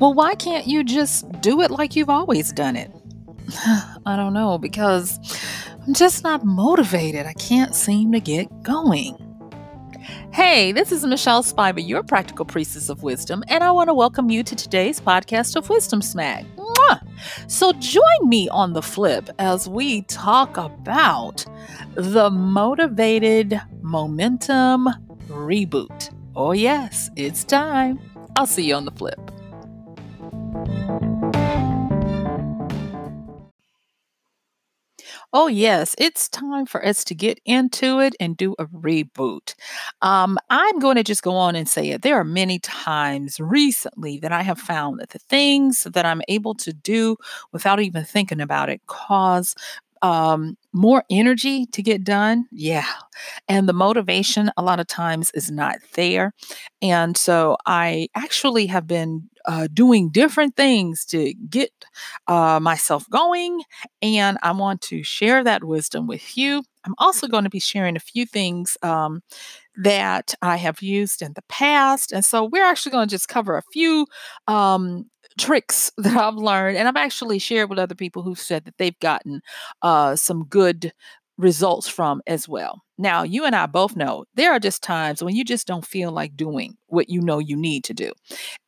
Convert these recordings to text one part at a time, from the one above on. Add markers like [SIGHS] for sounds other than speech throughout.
Well, why can't you just do it like you've always done it? [SIGHS] I don't know, because I'm just not motivated. I can't seem to get going. Hey, this is Michelle Spiver, your practical priestess of wisdom, and I want to welcome you to today's podcast of Wisdom Smack. Mwah! So join me on the flip as we talk about the motivated momentum reboot. Oh, yes, it's time. I'll see you on the flip. Oh, yes, it's time for us to get into it and do a reboot. Um, I'm going to just go on and say it. There are many times recently that I have found that the things that I'm able to do without even thinking about it cause um, more energy to get done. Yeah. And the motivation a lot of times is not there. And so I actually have been uh, doing different things to get uh, myself going. And I want to share that wisdom with you. I'm also going to be sharing a few things um, that I have used in the past. And so we're actually going to just cover a few um, tricks [LAUGHS] that I've learned, and I've actually shared with other people who've said that they've gotten uh, some good results from as well. Now, you and I both know there are just times when you just don't feel like doing what you know you need to do.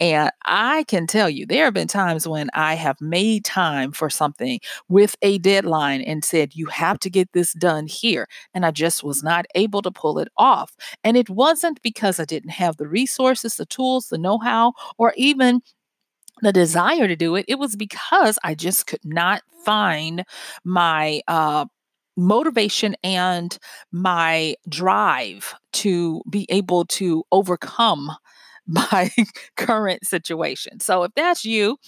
And I can tell you, there have been times when I have made time for something with a deadline and said, you have to get this done here. And I just was not able to pull it off. And it wasn't because I didn't have the resources, the tools, the know how, or even the desire to do it, it was because I just could not find my uh, motivation and my drive to be able to overcome [LAUGHS] my current situation. So if that's you,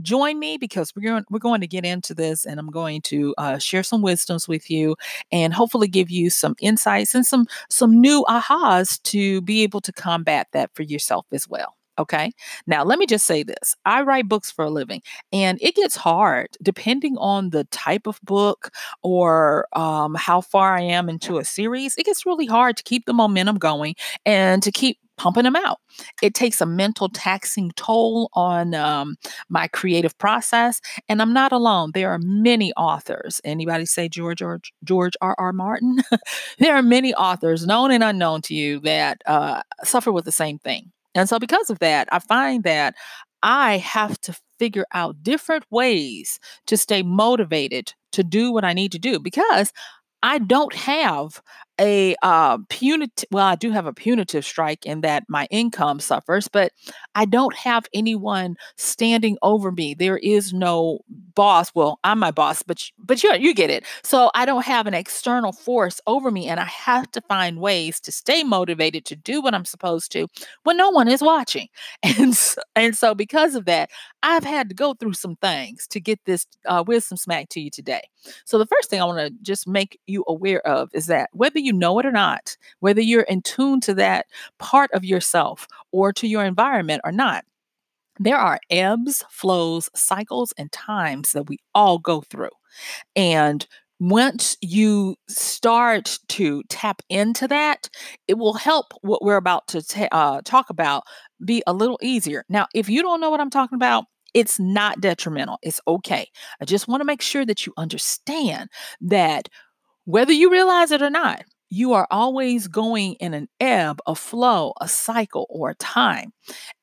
join me because we're going, we're going to get into this and I'm going to uh, share some wisdoms with you and hopefully give you some insights and some some new ahas to be able to combat that for yourself as well. Okay. Now, let me just say this I write books for a living, and it gets hard depending on the type of book or um, how far I am into a series. It gets really hard to keep the momentum going and to keep pumping them out. It takes a mental taxing toll on um, my creative process, and I'm not alone. There are many authors. Anybody say George or George R. R. Martin? [LAUGHS] there are many authors, known and unknown to you, that uh, suffer with the same thing. And so, because of that, I find that I have to figure out different ways to stay motivated to do what I need to do because I don't have a uh, punitive, well, I do have a punitive strike in that my income suffers, but I don't have anyone standing over me. There is no boss. Well, I'm my boss, but but you you get it. So I don't have an external force over me, and I have to find ways to stay motivated to do what I'm supposed to when no one is watching. [LAUGHS] And so, and so because of that, I've had to go through some things to get this uh, wisdom smack to you today. So the first thing I want to just make you aware of is that whether you know it or not, whether you're in tune to that part of yourself or to your environment or not, there are ebbs, flows, cycles, and times that we all go through. And once you start to tap into that, it will help what we're about to ta- uh, talk about be a little easier. Now, if you don't know what I'm talking about, it's not detrimental. It's okay. I just want to make sure that you understand that whether you realize it or not, you are always going in an ebb, a flow, a cycle, or a time.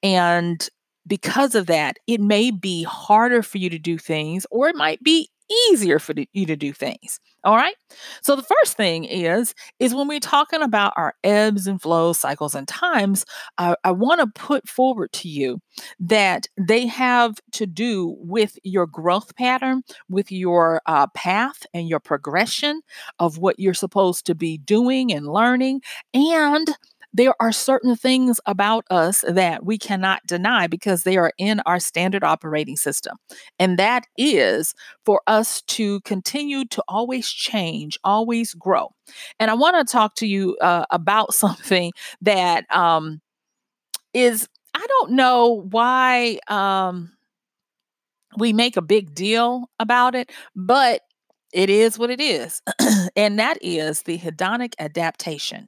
And because of that, it may be harder for you to do things, or it might be easier for you to do things. All right. So the first thing is is when we're talking about our ebbs and flows, cycles and times, I want to put forward to you that they have to do with your growth pattern, with your uh, path and your progression of what you're supposed to be doing and learning, and there are certain things about us that we cannot deny because they are in our standard operating system. And that is for us to continue to always change, always grow. And I want to talk to you uh, about [LAUGHS] something that um, is, I don't know why. Um, we make a big deal about it, but it is what it is. [CLEARS THROAT] and that is the hedonic adaptation.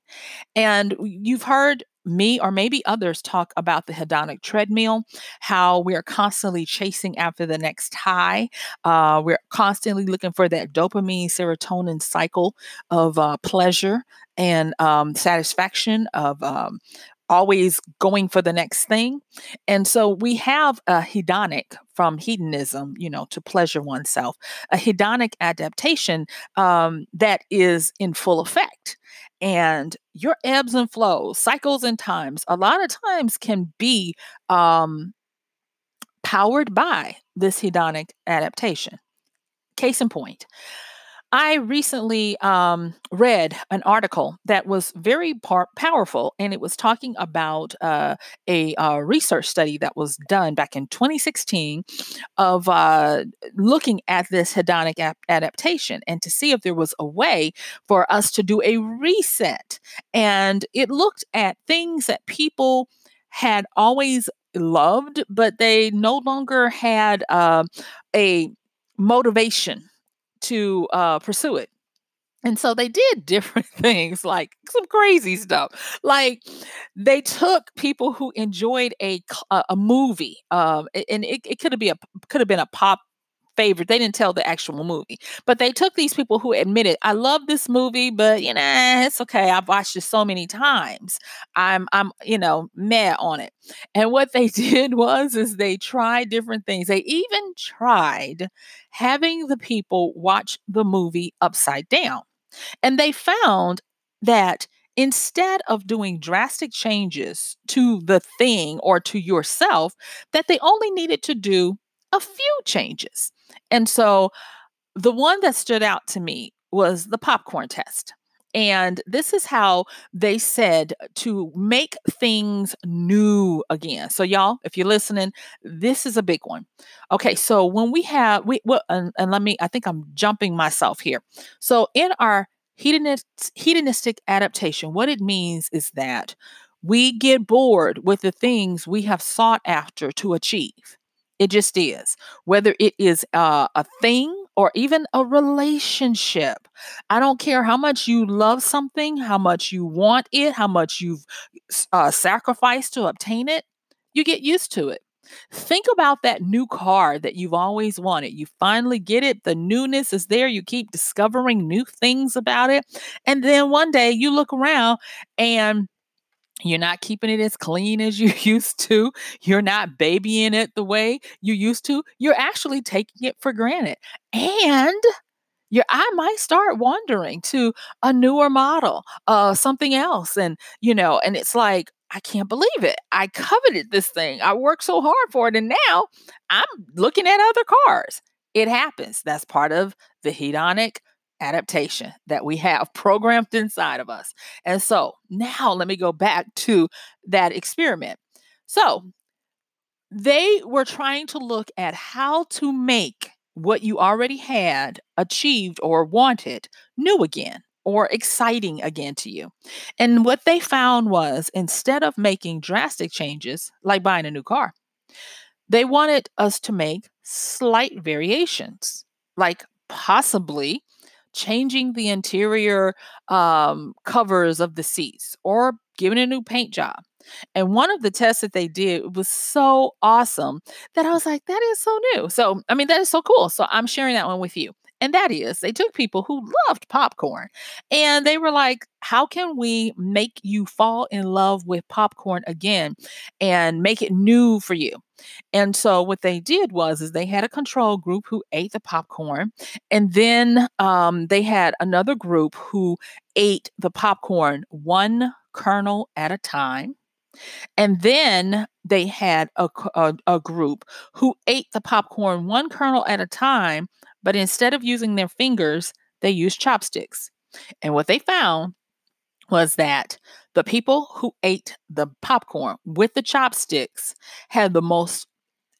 And you've heard me or maybe others talk about the hedonic treadmill, how we're constantly chasing after the next high. Uh, we're constantly looking for that dopamine serotonin cycle of uh, pleasure and um, satisfaction, of um, always going for the next thing. And so we have a hedonic from hedonism, you know, to pleasure oneself, a hedonic adaptation um, that is in full effect. And your ebbs and flows, cycles and times, a lot of times can be um, powered by this hedonic adaptation. Case in point, I recently um, read an article that was very par- powerful, and it was talking about uh, a uh, research study that was done back in 2016 of uh, looking at this hedonic ap- adaptation and to see if there was a way for us to do a reset. And it looked at things that people had always loved, but they no longer had uh, a motivation to uh, pursue it. And so they did [LAUGHS] different things, like some crazy stuff. Like they took people who enjoyed a a movie, um, and it, it could have been a could have been a pop favorite. They didn't tell the actual movie, but they took these people who admitted, "I love this movie, but you know, it's okay. I've watched it so many times. I'm, I'm, you know, mad on it." And what they [LAUGHS] did was, is they tried different things. They even tried having the people watch the movie upside down, and they found that instead of doing drastic changes to the thing or to yourself, that they only needed to do a few changes. And so the one that stood out to me was the popcorn test. And this is how they said to make things new again. So, y'all, if you're listening, this is a big one. Okay, so when we have we well, and, and let me, I think I'm jumping myself here. So, in our hedonist, hedonistic adaptation, what it means is that we get bored with the things we have sought after to achieve. It just is. Whether it is uh, a thing or even a relationship. I don't care how much you love something, how much you want it, how much you've uh, sacrificed to obtain it, you get used to it. Think about that new car that you've always wanted. You finally get it, the newness is there, you keep discovering new things about it. And then one day you look around and you're not keeping it as clean as you [LAUGHS] used to. You're not babying it the way you used to. You're actually taking it for granted. And your eye might start wandering to a newer model, uh, something else. And, you know, and it's like, I can't believe it. I coveted this thing. I worked so hard for it. And now I'm looking at other cars. It happens. That's part of the hedonic adaptation that we have [LAUGHS] programmed inside of us. And so now let me go back to that experiment. So they were trying to look at how to make what you already had achieved or wanted new again or exciting again to you. And what they found was instead of making drastic changes like buying a new car, they wanted us to make slight variations, like possibly changing the interior um, covers of the seats or giving a new paint job. And one of the tests that they did was so awesome that I was like, that is so new. So, I mean, that is so cool. So, I'm sharing that one with you. And that is, they took people who loved popcorn and they were like, how can we make you fall in love with popcorn again and make it new for you? And so what they did was is they had a control group who ate the popcorn, and then um, they had another group who ate the popcorn one kernel at a time. And then they had a, a, a, group who ate the popcorn one kernel at a time, but instead of using their fingers, they used chopsticks. And what they found was that the people who ate the popcorn with the chopsticks had the most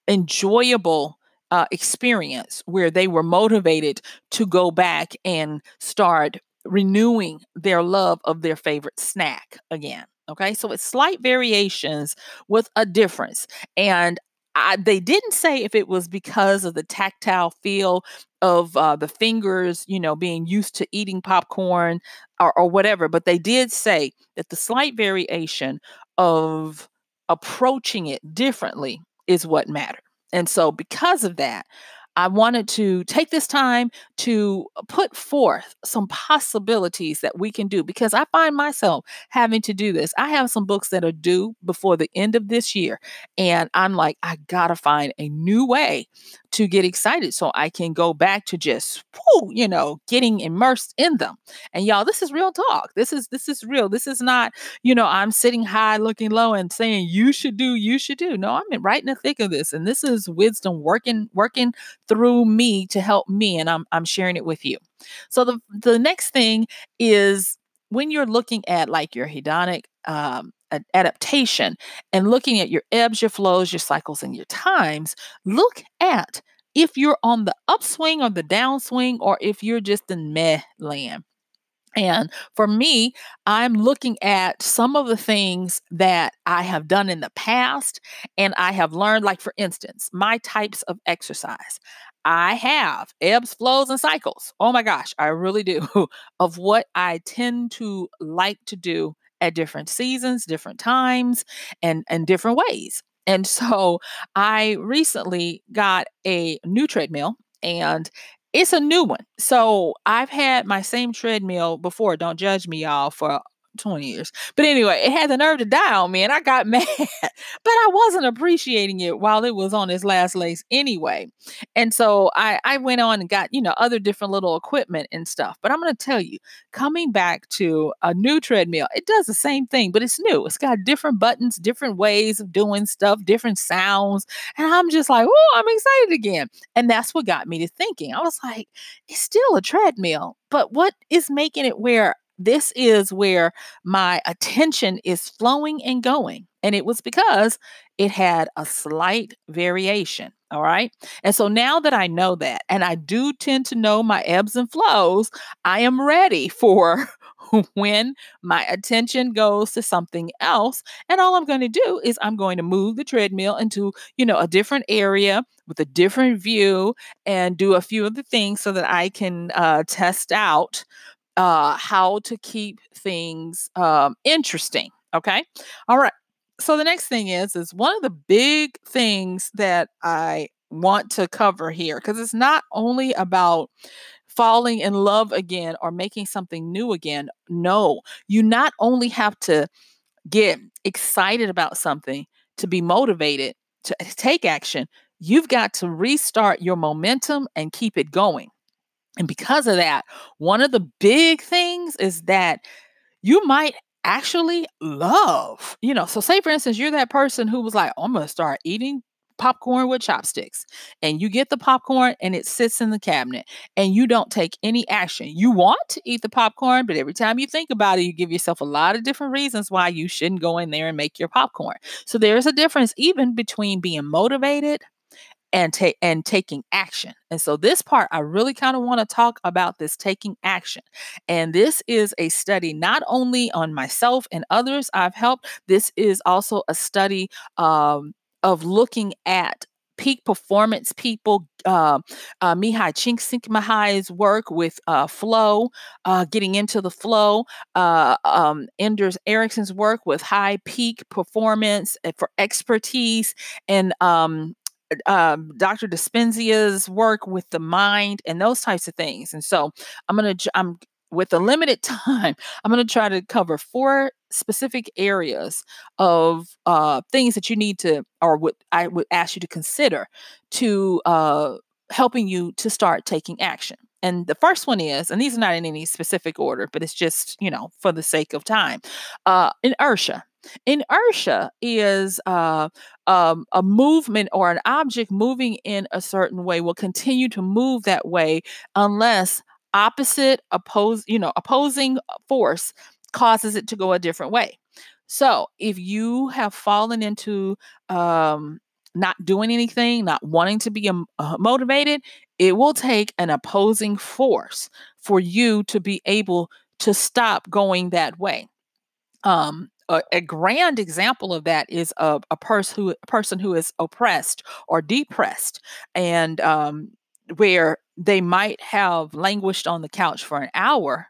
enjoyable uh, experience where they were motivated to go back and start renewing their love of their favorite snack again. Okay, so it's slight variations with a difference. And I, they didn't say if it was because of the tactile feel of uh, the fingers, you know, being used to eating popcorn or, or whatever, but they did say that the slight variation of approaching it differently is what mattered. And so, because of that, I wanted to take this time to uh, put forth some possibilities that we can do because I find myself having to do this. I have some books that are due before the end of this year, and I'm like, I gotta find a new way to get excited so I can go back to just, whoo, you know, getting immersed in them. And y'all, this is real talk. This is this is real. This is not, you know, I'm sitting high, looking low, and saying you should do, you should do. No, I'm right in the thick of this, and this is wisdom working working through me to help me, and I'm I'm sharing it with you. So the the next thing is when you're looking at like your hedonic um, adaptation and looking at your ebbs, your flows, your cycles, and your times, look at if you're on the upswing or the downswing, or if you're just in meh land. And for me, I'm looking at some of the things that I have done in the past and I have learned, like for instance, my types of exercise. I have ebbs, flows, and cycles. Oh my gosh, I really do. [LAUGHS] of what I tend to like to do at different seasons, different times, and, and different ways. And so I recently got a new treadmill and it's a new one. So I've had my same treadmill before. Don't judge me, y'all, for 20 years. But anyway, it had the nerve to die on me and I got [LAUGHS] mad, but I wasn't appreciating it while it was on its last legs anyway. And so I, I went on and got, you know, other different little equipment and stuff. But I'm going to tell you, coming back to a new treadmill, it does the same thing, but it's new. It's got different buttons, different ways of doing stuff, different sounds. And I'm just like, oh, I'm excited again. And that's what got me to thinking. I was like, it's still a treadmill, but what is making it where this is where my attention is flowing and going. And it was because it had a slight variation. All right. And so now that I know that, and I do tend to know my ebbs and flows, I am ready [LAUGHS] for when my attention goes to something else. And all I'm going to do is I'm going to move the treadmill into, you know, a different area with a different view and do a few of the things so that I can uh, test out uh, how to keep things um, interesting. Okay. All right. So the next thing is is one of the big things that I want to cover here because it's not only about falling in love again or making something new again. No, you not only have to get excited about something to be motivated to take action, you've got to restart your momentum and keep it going. And because of that, one of the big things is that you might actually love, you know. So, say for instance, you're that person who was like, I'm going to start eating popcorn with chopsticks and you get the popcorn and it sits in the cabinet and you don't take any action. You want to eat the popcorn, but every time you think about it, you give yourself a lot of different reasons why you shouldn't go in there and make your popcorn. So there's a difference even between being motivated and take and taking action. And so this part I really kind of want to talk about this taking action. And this is a study not only on myself and others I've helped, this is also a study um, of looking at peak performance people, uh, uh, Mihaly Csikszentmihalyi's work with uh, flow, uh, getting into the flow, uh, um, Anders Ericsson's work with high peak performance eh, for expertise, and um, um, Dr. Dispenza's work with the mind and those types of things. And so I'm to, I'm with a limited [LAUGHS] time, I'm to try to cover four specific areas of uh, things that you need to, or what I would ask you to consider to uh, helping you to start taking action. And the first one is, and these are not in any specific order, but it's just, you know, for the sake of time, uh, inertia. Inertia is uh, um, a movement or an object moving in a certain way will continue to move that way unless opposite oppose you know opposing force causes it to go a different way. So if you have fallen into um, not doing anything, not wanting to be um, uh, motivated, it will take an opposing force for you to be able to stop going that way. Um, a, a, grand example of that is a, a person who a person who is oppressed or depressed, and um, where they might have languished on the couch for an hour.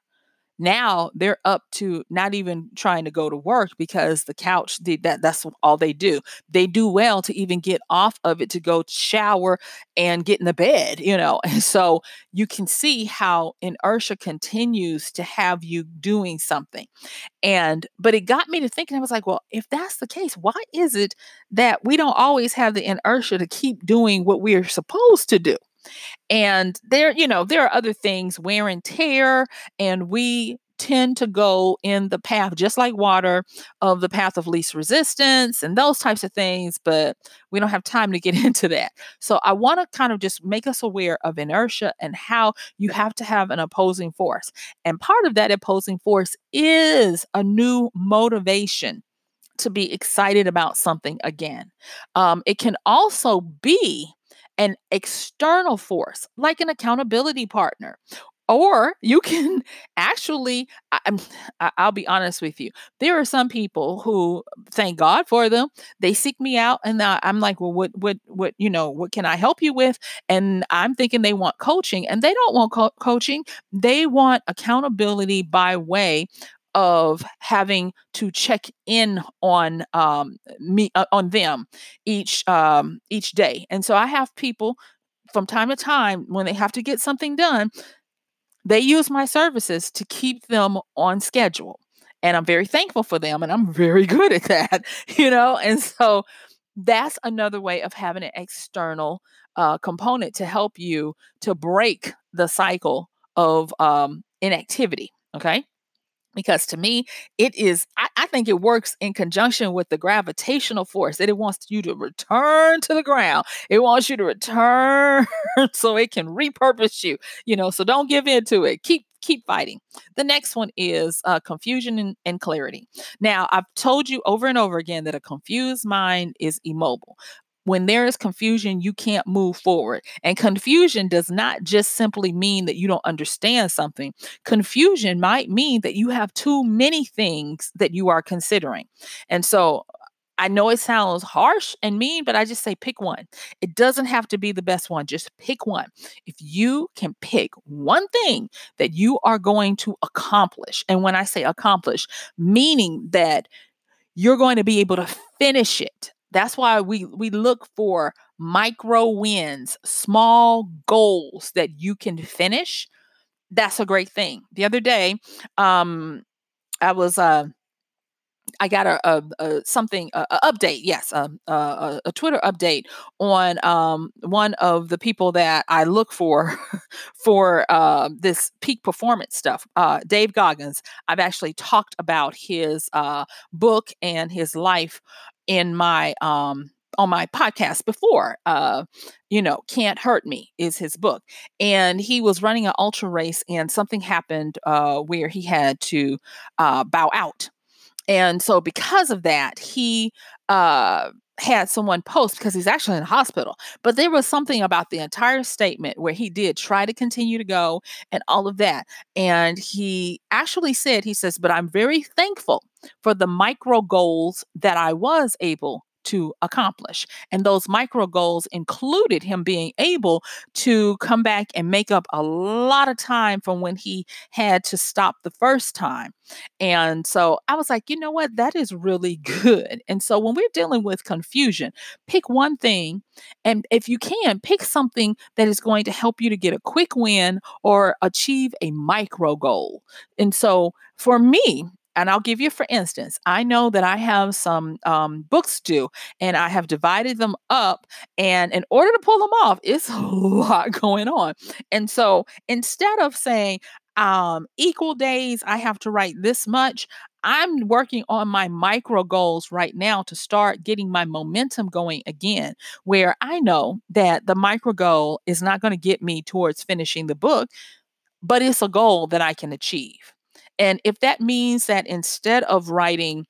Now they're up to not even trying to go to work because the couch that that's all they do. They do well to even get off of it to go shower and get in the bed you know [LAUGHS] and so you can see how inertia continues to have you doing something. And but it got me to thinking i was like well if that's the case why is it that we don't always have the inertia to keep doing what we're supposed to do and there, you know, there are other things, wear and tear, and we tend to go in the path, just like water, of the path of least resistance and those types of things, but we don't have time to get [LAUGHS] into that. So I want to kind of just make us aware of inertia and how you have to have an opposing force. And part of that opposing force is a new motivation to be excited about something again. Um, it can also be an external force, like an accountability partner. Or you can [LAUGHS] actually, I, will [SIGHS] be honest with you. There are some people who, thank God for them, they seek me out, and I'm like, well, what, what, what, you know, what can I help you with? And I'm thinking they want coaching, and they don't want co- coaching. They want accountability by way of having to check in on um, me uh, on them each um, each day. And so I have people from time to time when they have to get something done, they use my services to keep them on schedule. And I'm very thankful for them and I'm very [LAUGHS] good at that, you know? And so that's another way of having an external uh, component to help you to break the cycle of um, inactivity. Okay because to me it is I, I, think it works in conjunction with the gravitational force that it wants you to return to the ground. It wants you to return [LAUGHS] so it can repurpose you you know so don't give in to it. Keep keep fighting. The next one is uh, confusion and, and clarity. Now i've told you over and over again that a confused mind is immobile when there is confusion, you can't move forward. And confusion does not just simply mean that you don't understand something. Confusion might mean that you have too many things that you are considering. And so I know it sounds harsh and mean, but I just say pick one. It doesn't have to be the best one, just pick one. If you can pick one thing that you are going to accomplish, and when I say accomplish, meaning that you're going to be able to finish it that's why we we look for micro wins, small goals that you can finish. That's a great thing. The other day, um, I was uh, I got a, a, a something a, update. Yes, a, a, Twitter update on um, one of the people that I look for [LAUGHS] for uh, this peak performance stuff. Uh, Dave Goggins. I've actually talked about his uh, book and his life in my um on my podcast before uh you know can't hurt me is his book and he was running an ultra race and something happened uh where he had to uh bow out and so because of that he uh had someone post because he's actually in the hospital. But there was something about the entire statement where he did try to continue to go and all of that. And he actually said, he says, but I'm very thankful for the micro goals that I was able to accomplish. And those micro goals included him being able to come back and make up a lot of time from when he had to stop the first time. And so I was like, you know what? That is really [LAUGHS] good. And so when we're dealing with confusion, pick one thing. And if you can, pick something that is going to help you to get a quick win or achieve a micro goal. And so for me, and I'll give you, for instance, I know that I have some um, books due and I have divided them up. And in order to pull them off, it's [LAUGHS] a lot going on. And so instead of saying, um, equal days, I have to write this much. I'm working on my micro goals right now to start getting my momentum going again, where I know that the micro goal is not going to get me towards finishing the book, but it's a goal that I can achieve. And if that means that instead of writing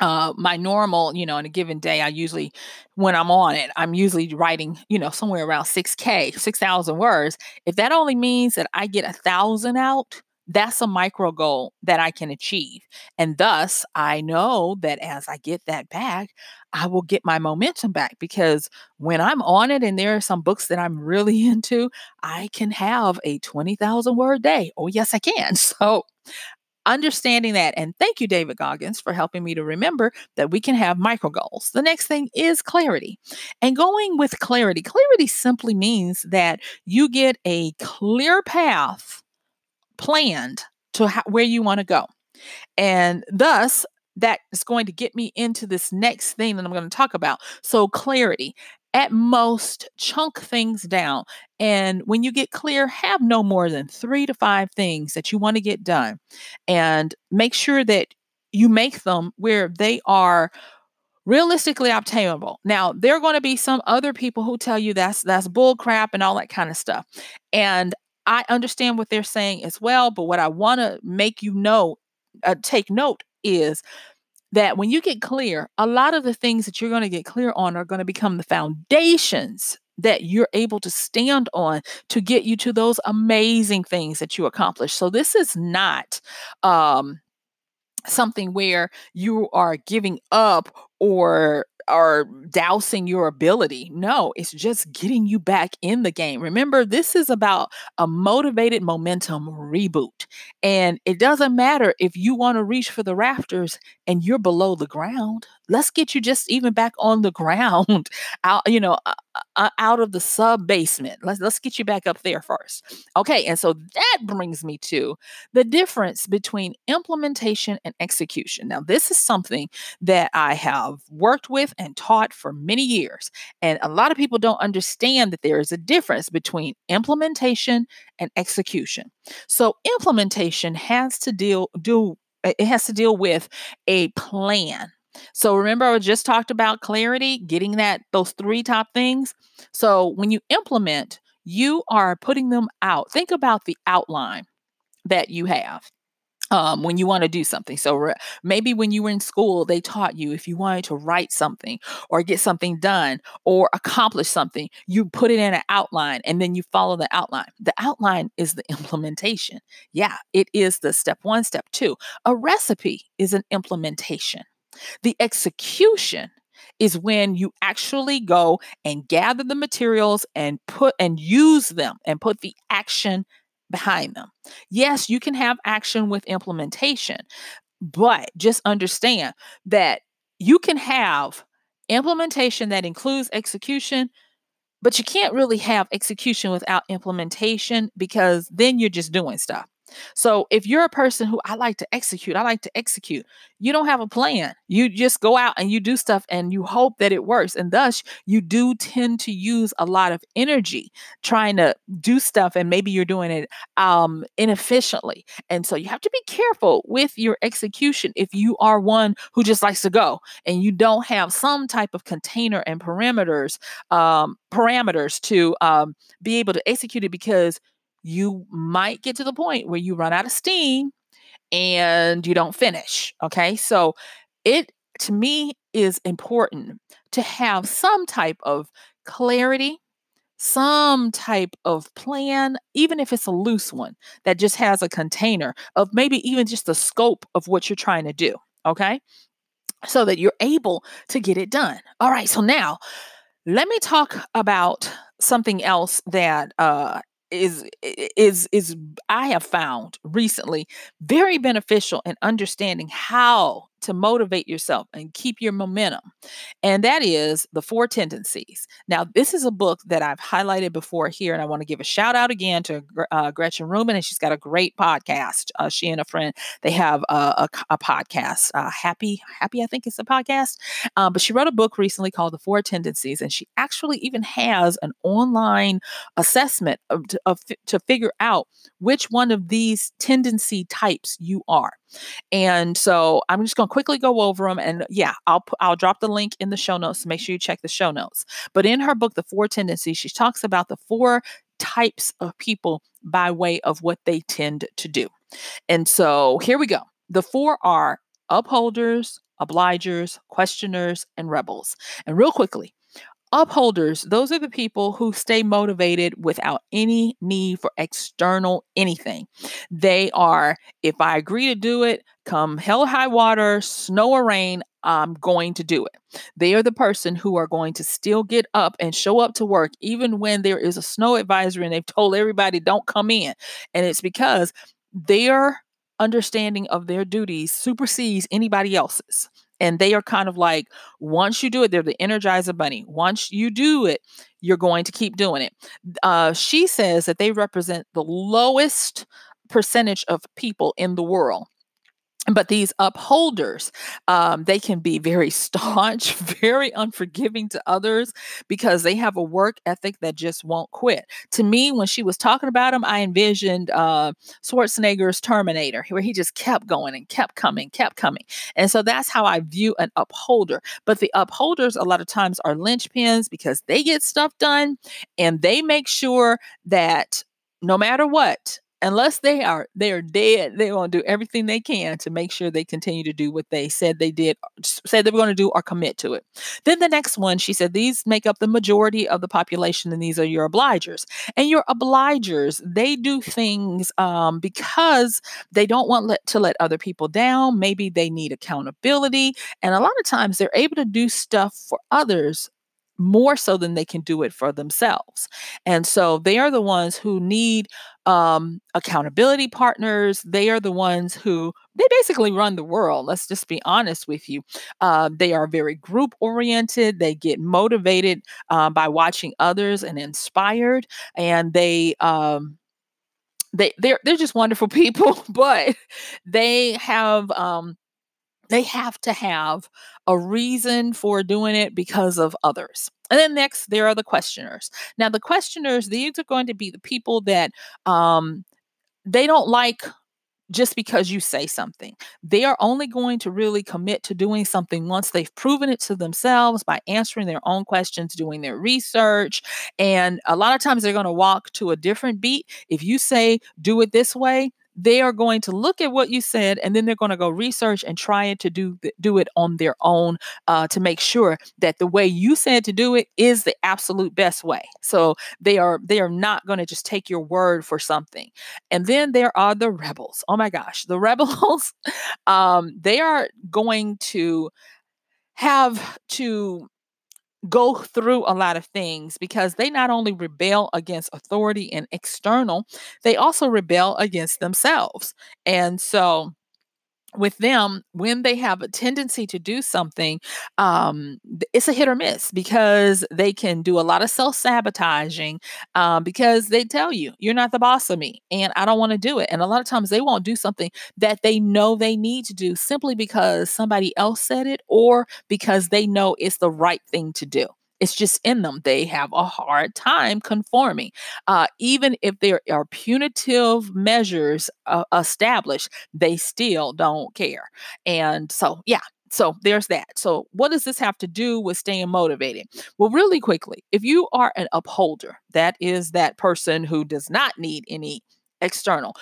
uh my normal you know in a given day i usually when i'm on it i'm usually writing you know somewhere around 6k 6000 words. If that only means that i get a thousand out that's a micro goal that I can achieve. And thus, I know that as I get that back, I will get my momentum back because when I'm on it and there are some books that I'm really [LAUGHS] into, I can have a 20,000 word day. Oh, yes, I can. [LAUGHS] So, understanding that. And thank you, David Goggins, for helping me to remember that we can have micro goals. The next thing is clarity. And going with clarity, clarity simply means that you get a clear path planned to where you want to go. And thus, that is going to get me into this next thing that I'm going to talk about. So, clarity. At most, chunk things down. And when you get clear, have no more than three to five things that you want to get done. And make sure that you make them where they are realistically obtainable. Now, there are going to be some other people who tell you that's that's bull crap and all that kind of stuff. And I understand what they're saying as well, but what I want to make you know, uh, take note is that when you get clear, a lot of the things that you're going to get clear on are going to become the foundations that you're able to stand on to get you to those amazing things that you accomplish. So this is not um something where you are giving up or are dousing your ability. No, it's just getting you back in the game. Remember, this is about a motivated momentum reboot. And it doesn't matter if you want to reach for the rafters and you're below the ground. Let's get you just even back on the ground, [LAUGHS] out, you know, uh, uh, out of the sub basement. Let's let's get you back up there first. Okay, and so that brings me to the difference between implementation and execution. Now, this is something that I have worked with and taught for many years. And a lot of people don't understand that there is a difference between implementation and execution. So implementation has to deal do it has to deal with a plan. So remember I just talked about clarity, getting that those three top things. So when you implement, you are putting them out. Think about the outline that you have um, when you want to do something. So re- maybe when you were in school, they taught you if you wanted to write something or get something done or accomplish something, you put it in an outline and then you follow the outline. The outline is the [LAUGHS] implementation. Yeah, it is the step one, step two. A recipe is an implementation. The execution is when you actually go and gather the materials and put and use them and put the action behind them. Yes, you can have action with implementation, but just understand that you can have implementation that includes execution, but you can't really have execution without implementation because then you're just doing stuff. So if you're a person who I like to execute, I like to execute, you don't have a plan. You just go out and you do stuff and you hope that it works. And thus, you do tend to use a lot of energy trying to do stuff and maybe you're doing it um, inefficiently. And so you have to be careful with your execution if you are one who just likes to go and you don't have some type of container and parameters um, parameters to um, be able to execute it because you might get to the point where you run out of steam and you don't finish. Okay. So it to me is important to have some type of clarity, some type of plan, even if it's a loose one that just has a container of maybe even just the scope of what you're trying to do. Okay. So that you're able to get it done. All right. So now let me talk about something else that uh, is is is I have found recently very beneficial in understanding how to motivate yourself and keep your momentum. And that is The Four Tendencies. Now, this is a book that I've highlighted before here, and I want to give a shout out again to uh, Gretchen Rubin, and she's got a great podcast. Uh, she and a friend, they have a, a, a podcast, uh, Happy, Happy, I think it's a podcast. Um, but she wrote a book recently called The Four Tendencies, and she actually even has an online assessment of, of, to figure out which one of these tendency types you are. And so I'm just going to quickly go over them. And yeah, I'll I'll drop the link in the show notes. So make sure you check the show notes. But in her book, The Four Tendencies, she talks about the four types of people by way of what they tend to do. And so here we go. The four are upholders, obligers, questioners, and rebels. And real quickly, upholders, those are the people who stay motivated without any need for external anything. They are, if I agree to do it, come hell high water, snow or rain, I'm going to do it. They are the person who are going to still get up and show up to work, even when there is a snow advisory and they've told everybody don't come in. And it's because their understanding of their duties supersedes anybody else's. And they are kind of like, once you do it, they're the energizer bunny. Once you do it, you're going to keep doing it. Uh, she says that they represent the lowest percentage of people in the world but these upholders um, they can be very [LAUGHS] staunch very unforgiving to others because they have a work ethic that just won't quit. To me when she was talking about them i envisioned uh, schwarzenegger's terminator where he just kept going and kept coming kept coming. And so that's how i view an upholder. But the upholders a lot of times are linchpins because they get stuff done and they make sure that no matter what unless they are they are dead they want to do everything they can to make sure they continue to do what they said they did said they were going to do or commit to it. Then the next one she said these make up the majority of the population and these are your obligers. And your obligers they do things um, because they don't want let, to let other people down. Maybe they need accountability. And a lot of times they're able to do stuff for others more so than they can do it for themselves. And so they are the ones who need um, accountability partners. They are the ones who they basically run the world. Let's just be honest with you. Uh, they are very group oriented. They get motivated uh, by watching others and inspired, and they. Um, they they're they're just wonderful [LAUGHS] people, but they have um, they have to have a reason for doing it because of others. And then next, there are the questioners. Now, the questioners, these are going to be the people that um, they don't like just because you say something. They are only going to really commit to doing something once they've proven it to themselves by answering their own questions, doing their research. And a lot of times they're going to walk to a different beat. If you say, do it this way, they are going to look at what you said and then they're going to go research and try to do do it on their own uh, to make sure that the way you said to do it is the absolute best way. So they are they are not going to just take your word for something. And then there are the rebels. Oh my gosh the rebels [LAUGHS] um, they are going to have to go through a lot of things because they not only rebel against authority and external, they also rebel against themselves. And so with them when they have a tendency to do something um, it's a hit or miss because they can do a lot of self-sabotaging um, because they tell you you're not the boss of me and i don't want to do it. And a lot of times they won't do something that they know they need to do simply because somebody else said it or because they know it's the right thing to do it's just in them. They have a hard time conforming. Uh, even if there are punitive measures uh, established, they still don't care. And so, yeah, so there's that. So, what does this have to do with staying motivated? Well, really quickly, if you are an upholder, that is that person who does not need any external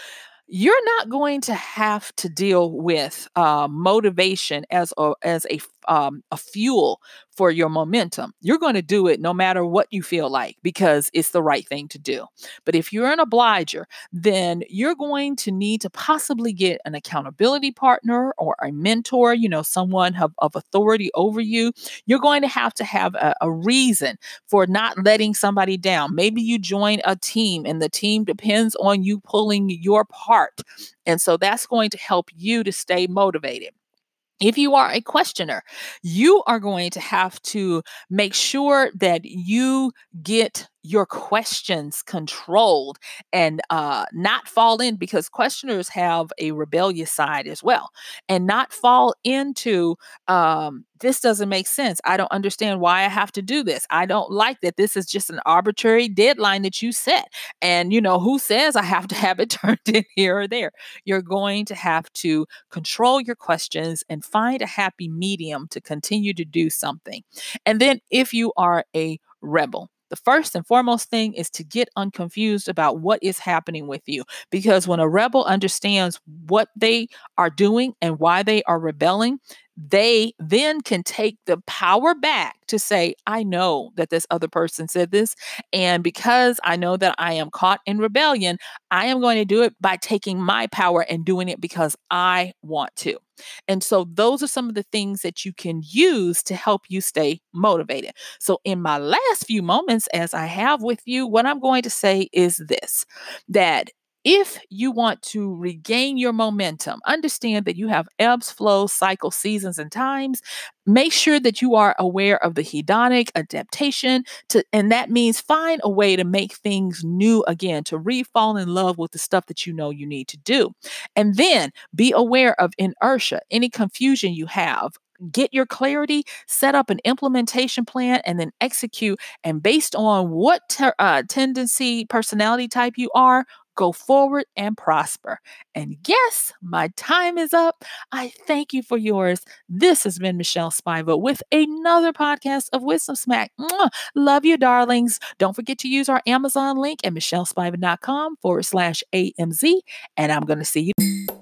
you're not going to have to deal with uh, motivation as a as a um, a fuel for your momentum. You're going to do it no matter what you feel like because it's the right thing to do. But if you're an obliger, then you're going to need to possibly get an accountability partner or a mentor, you know, someone of, of authority over you. You're going to have to have a, a reason for not letting somebody down. Maybe you join a team and the team depends on you pulling your part. And so that's going to help you to stay motivated. If you are a questioner, you are going to have to make sure that you get your questions controlled and uh, not fall in because questioners have a rebellious side as well and not fall into um, this doesn't make sense. I don't understand why i have to do this. I don't like that. This is just an arbitrary deadline that you set and you know who says i have to have it [LAUGHS] turned in here or there? You're going to have to control your questions and find a happy medium to continue to do something and then if you are a rebel the first and foremost thing is to get unconfused about what is happening with you. Because when a rebel understands what they are doing and why they are rebelling, they then can take the power back to say, I know that this other person said this. And because I know that I am caught in rebellion, I am going to do it by taking my power and doing it because I want to. And so, those are some of the things that you can use to help you stay motivated. So, in my last few moments, as I have with you, what I'm going to say is this that if you want to regain your momentum, understand that you have ebbs, flows, cycles, seasons, and times. Make sure that you are aware of the hedonic adaptation to and that means find a way to make things new again, to re-fall in love with the stuff that you know you need to do. And then be aware of inertia, any confusion you have, get your clarity, set up an implementation plan, and then execute. And based on what ter- uh, tendency, personality type you are, go forward and prosper. And yes, my time is up. I thank you for yours. This has been Michelle Spiva with another podcast of Wisdom Smack. Mwah! Love you, darlings. Don't forget to use our Amazon link at michellespiva.com forward slash AMZ. And I'm going to see you.